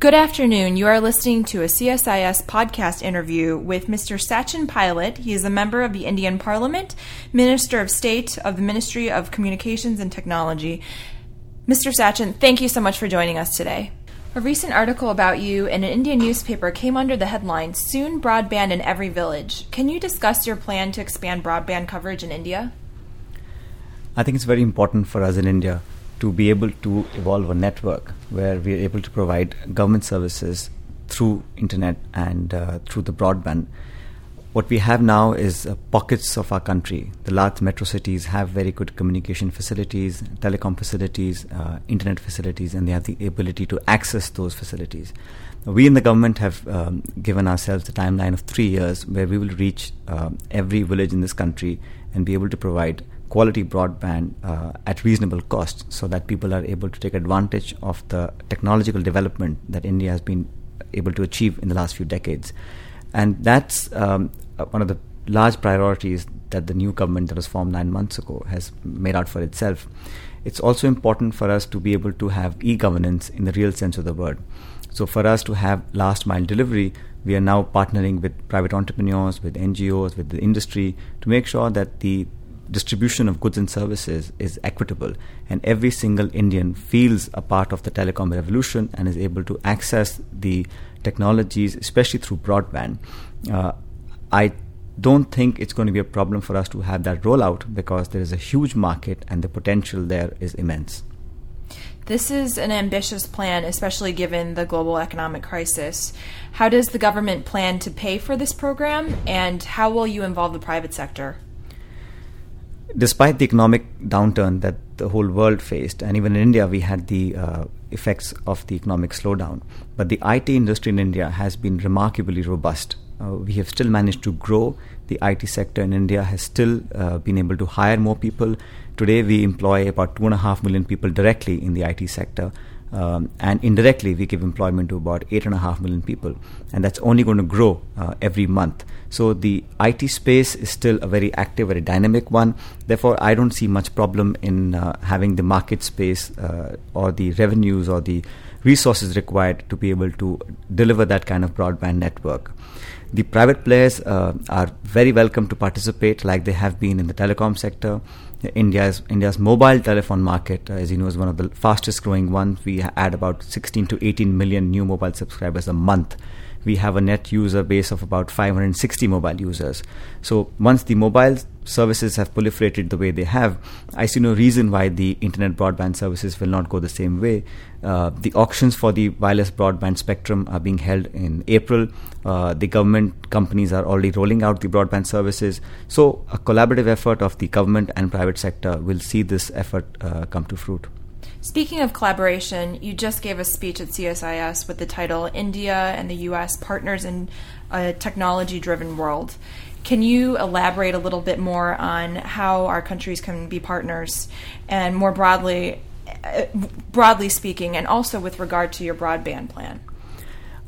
Good afternoon. You are listening to a CSIS podcast interview with Mr. Sachin Pilot. He is a member of the Indian Parliament, Minister of State of the Ministry of Communications and Technology. Mr. Sachin, thank you so much for joining us today. A recent article about you in an Indian newspaper came under the headline Soon Broadband in Every Village. Can you discuss your plan to expand broadband coverage in India? I think it's very important for us in India to be able to evolve a network where we are able to provide government services through internet and uh, through the broadband. What we have now is uh, pockets of our country. The large metro cities have very good communication facilities, telecom facilities, uh, internet facilities, and they have the ability to access those facilities. We in the government have um, given ourselves a timeline of three years where we will reach uh, every village in this country and be able to provide quality broadband uh, at reasonable cost so that people are able to take advantage of the technological development that India has been able to achieve in the last few decades. And that's um, uh, one of the large priorities that the new government that was formed nine months ago has made out for itself. It's also important for us to be able to have e governance in the real sense of the word. So, for us to have last mile delivery, we are now partnering with private entrepreneurs, with NGOs, with the industry to make sure that the distribution of goods and services is equitable and every single Indian feels a part of the telecom revolution and is able to access the technologies, especially through broadband. Uh, I don't think it's going to be a problem for us to have that rollout because there is a huge market and the potential there is immense. This is an ambitious plan, especially given the global economic crisis. How does the government plan to pay for this program, and how will you involve the private sector? Despite the economic downturn that the whole world faced, and even in India, we had the uh, effects of the economic slowdown. But the IT industry in India has been remarkably robust. Uh, we have still managed to grow. The IT sector in India has still uh, been able to hire more people. Today, we employ about two and a half million people directly in the IT sector. Um, and indirectly, we give employment to about eight and a half million people, and that's only going to grow uh, every month. So the IT space is still a very active, very dynamic one. Therefore, I don't see much problem in uh, having the market space uh, or the revenues or the resources required to be able to deliver that kind of broadband network. The private players uh, are very welcome to participate, like they have been in the telecom sector. India's India's mobile telephone market, uh, as you know, is one of the fastest growing ones. We add about 16 to 18 million new mobile subscribers a month we have a net user base of about 560 mobile users. So once the mobile services have proliferated the way they have, I see no reason why the internet broadband services will not go the same way. Uh, the auctions for the wireless broadband spectrum are being held in April. Uh, the government companies are already rolling out the broadband services. So a collaborative effort of the government and private sector will see this effort uh, come to fruit. Speaking of collaboration, you just gave a speech at CSIS with the title India and the US Partners in a Technology Driven World. Can you elaborate a little bit more on how our countries can be partners and more broadly uh, broadly speaking and also with regard to your broadband plan?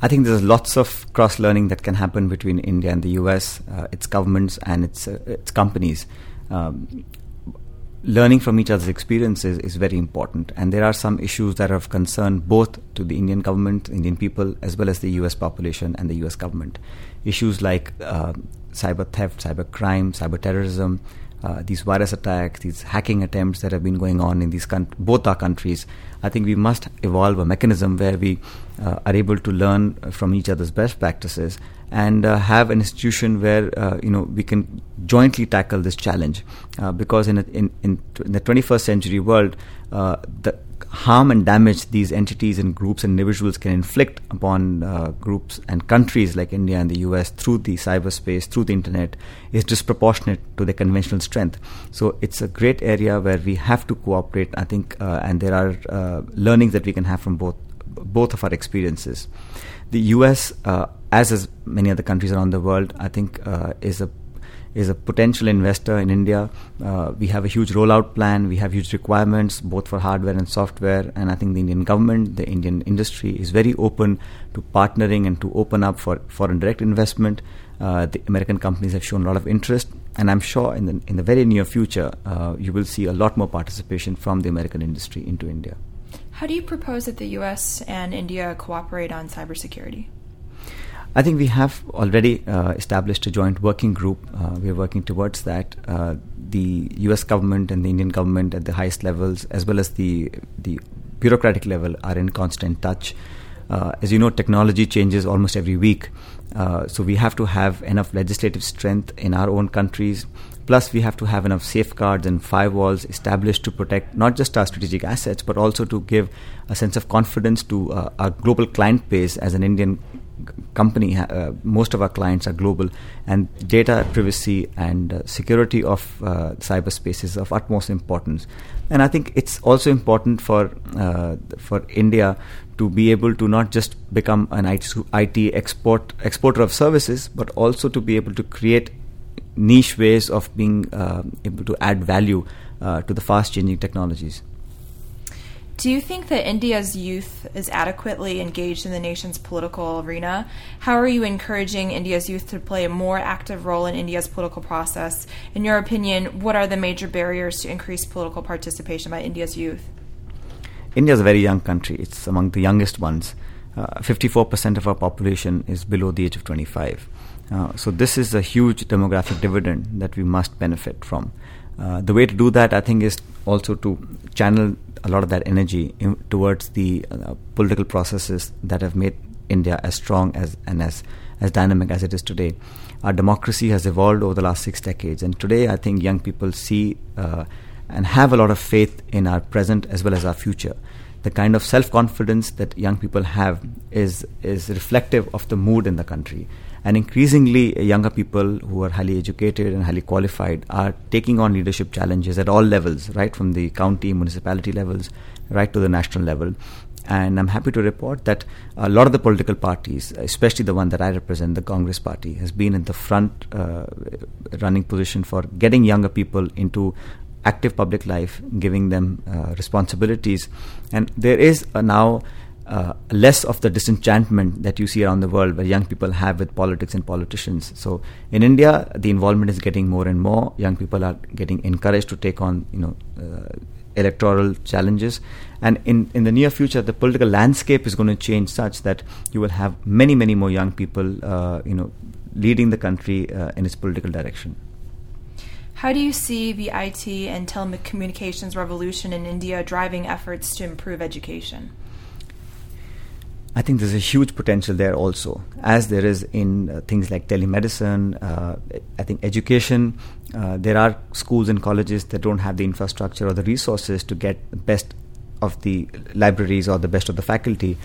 I think there's lots of cross learning that can happen between India and the US, uh, its governments and its uh, its companies. Um, learning from each other's experiences is very important. And there are some issues that are of concern both to the Indian government, Indian people, as well as the US population and the US government. Issues like uh, cyber theft, cyber crime, cyber terrorism, uh, these virus attacks, these hacking attempts that have been going on in these con- both our countries, I think we must evolve a mechanism where we uh, are able to learn from each other's best practices and uh, have an institution where uh, you know we can jointly tackle this challenge. Uh, because in, a, in, in in the 21st century world, uh, the harm and damage these entities and groups and individuals can inflict upon uh, groups and countries like India and the US through the cyberspace, through the internet, is disproportionate to the conventional strength. So it's a great area where we have to cooperate, I think, and there are learnings that we can have from both both of our experiences. The US, uh, as as many other countries around the world, I think uh, is a is a potential investor in India. Uh, we have a huge rollout plan. We have huge requirements both for hardware and software. And I think the Indian government, the Indian industry is very open to partnering and to open up for foreign direct investment. Uh, the American companies have shown a lot of interest, and I'm sure in the in the very near future uh, you will see a lot more participation from the American industry into India. How do you propose that the U.S. and India cooperate on cybersecurity? I think we have already uh, established a joint working group. Uh, we are working towards that. Uh, the U.S. government and the Indian government at the highest levels, as well as the the bureaucratic level, are in constant touch. Uh, as you know, technology changes almost every week, uh, so we have to have enough legislative strength in our own countries. Plus, we have to have enough safeguards and firewalls established to protect not just our strategic assets, but also to give a sense of confidence to uh, our global client base as an Indian company, uh, most of our clients are global, and data privacy and uh, security of uh, cyberspace is of utmost importance. And I think it's also important for uh, for India to be able to not just become an IT, IT export exporter of services, but also to be able to create niche ways of being uh, able to add value uh, to the fast changing technologies. Do you think that India's youth is adequately engaged in the nation's political arena? How are you encouraging India's youth to play a more active role in India's political process? In your opinion, what are the major barriers to increased political participation by India's youth? India is a very young country, it's among the youngest ones. Uh, 54% of our population is below the age of 25. Uh, so, this is a huge demographic dividend that we must benefit from. Uh, the way to do that, I think, is also to channel a lot of that energy in, towards the uh, political processes that have made India as strong as and as as dynamic as it is today. Our democracy has evolved over the last six decades, and today I think young people see uh, and have a lot of faith in our present as well as our future. The kind of self confidence that young people have is is reflective of the mood in the country. And increasingly, younger people who are highly educated and highly qualified are taking on leadership challenges at all levels, right from the county, municipality levels, right to the national level. And I'm happy to report that a lot of the political parties, especially the one that I represent, the Congress Party, has been in the front uh, running position for getting younger people into active public life, giving them uh, responsibilities. And there is now uh, less of the disenchantment that you see around the world where young people have with politics and politicians. So in India, the involvement is getting more and more. Young people are getting encouraged to take on, you know, uh, electoral challenges. And in, in the near future, the political landscape is going to change such that you will have many, many more young people, uh, you know, leading the country uh, in its political direction. How do you see the IT and telecommunications revolution in India driving efforts to improve education? I think there's a huge potential there also, as there is in uh, things like telemedicine. Uh, I think education, uh, there are schools and colleges that don't have the infrastructure or the resources to get the best of the libraries or the best of the faculty.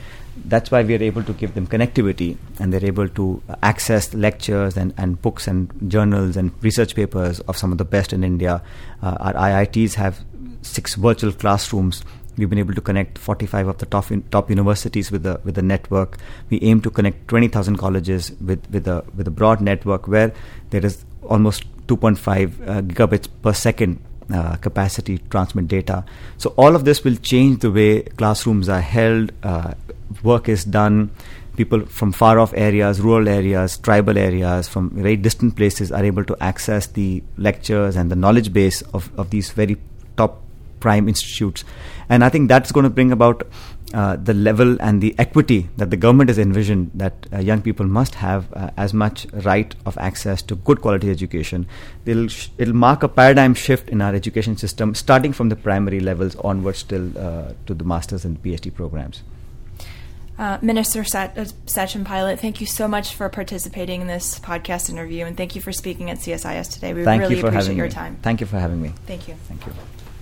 That's why we are able to give them connectivity and they're able to access lectures and, and books and journals and research papers of some of the best in India. Uh, our IITs have six virtual classrooms We've been able to connect 45 of the top in, top universities with the with the network. We aim to connect 20,000 colleges with with a with a broad network where there is almost 2.5 uh, gigabits per second uh, capacity to transmit data. So all of this will change the way classrooms are held, uh, work is done. People from far off areas, rural areas, tribal areas, from very distant places are able to access the lectures and the knowledge base of, of these very top prime institutes. And I think that's going to bring about uh, the level and the equity that the government has envisioned that uh, young people must have uh, as much right of access to good quality education. It'll, sh- it'll mark a paradigm shift in our education system, starting from the primary levels onwards till uh, to the master's and PhD programs. Uh, Minister Sat- uh, Sachin Pilot, thank you so much for participating in this podcast interview, and thank you for speaking at CSIS today. We thank really appreciate your me. time. Thank you for having me. Thank you. Thank you.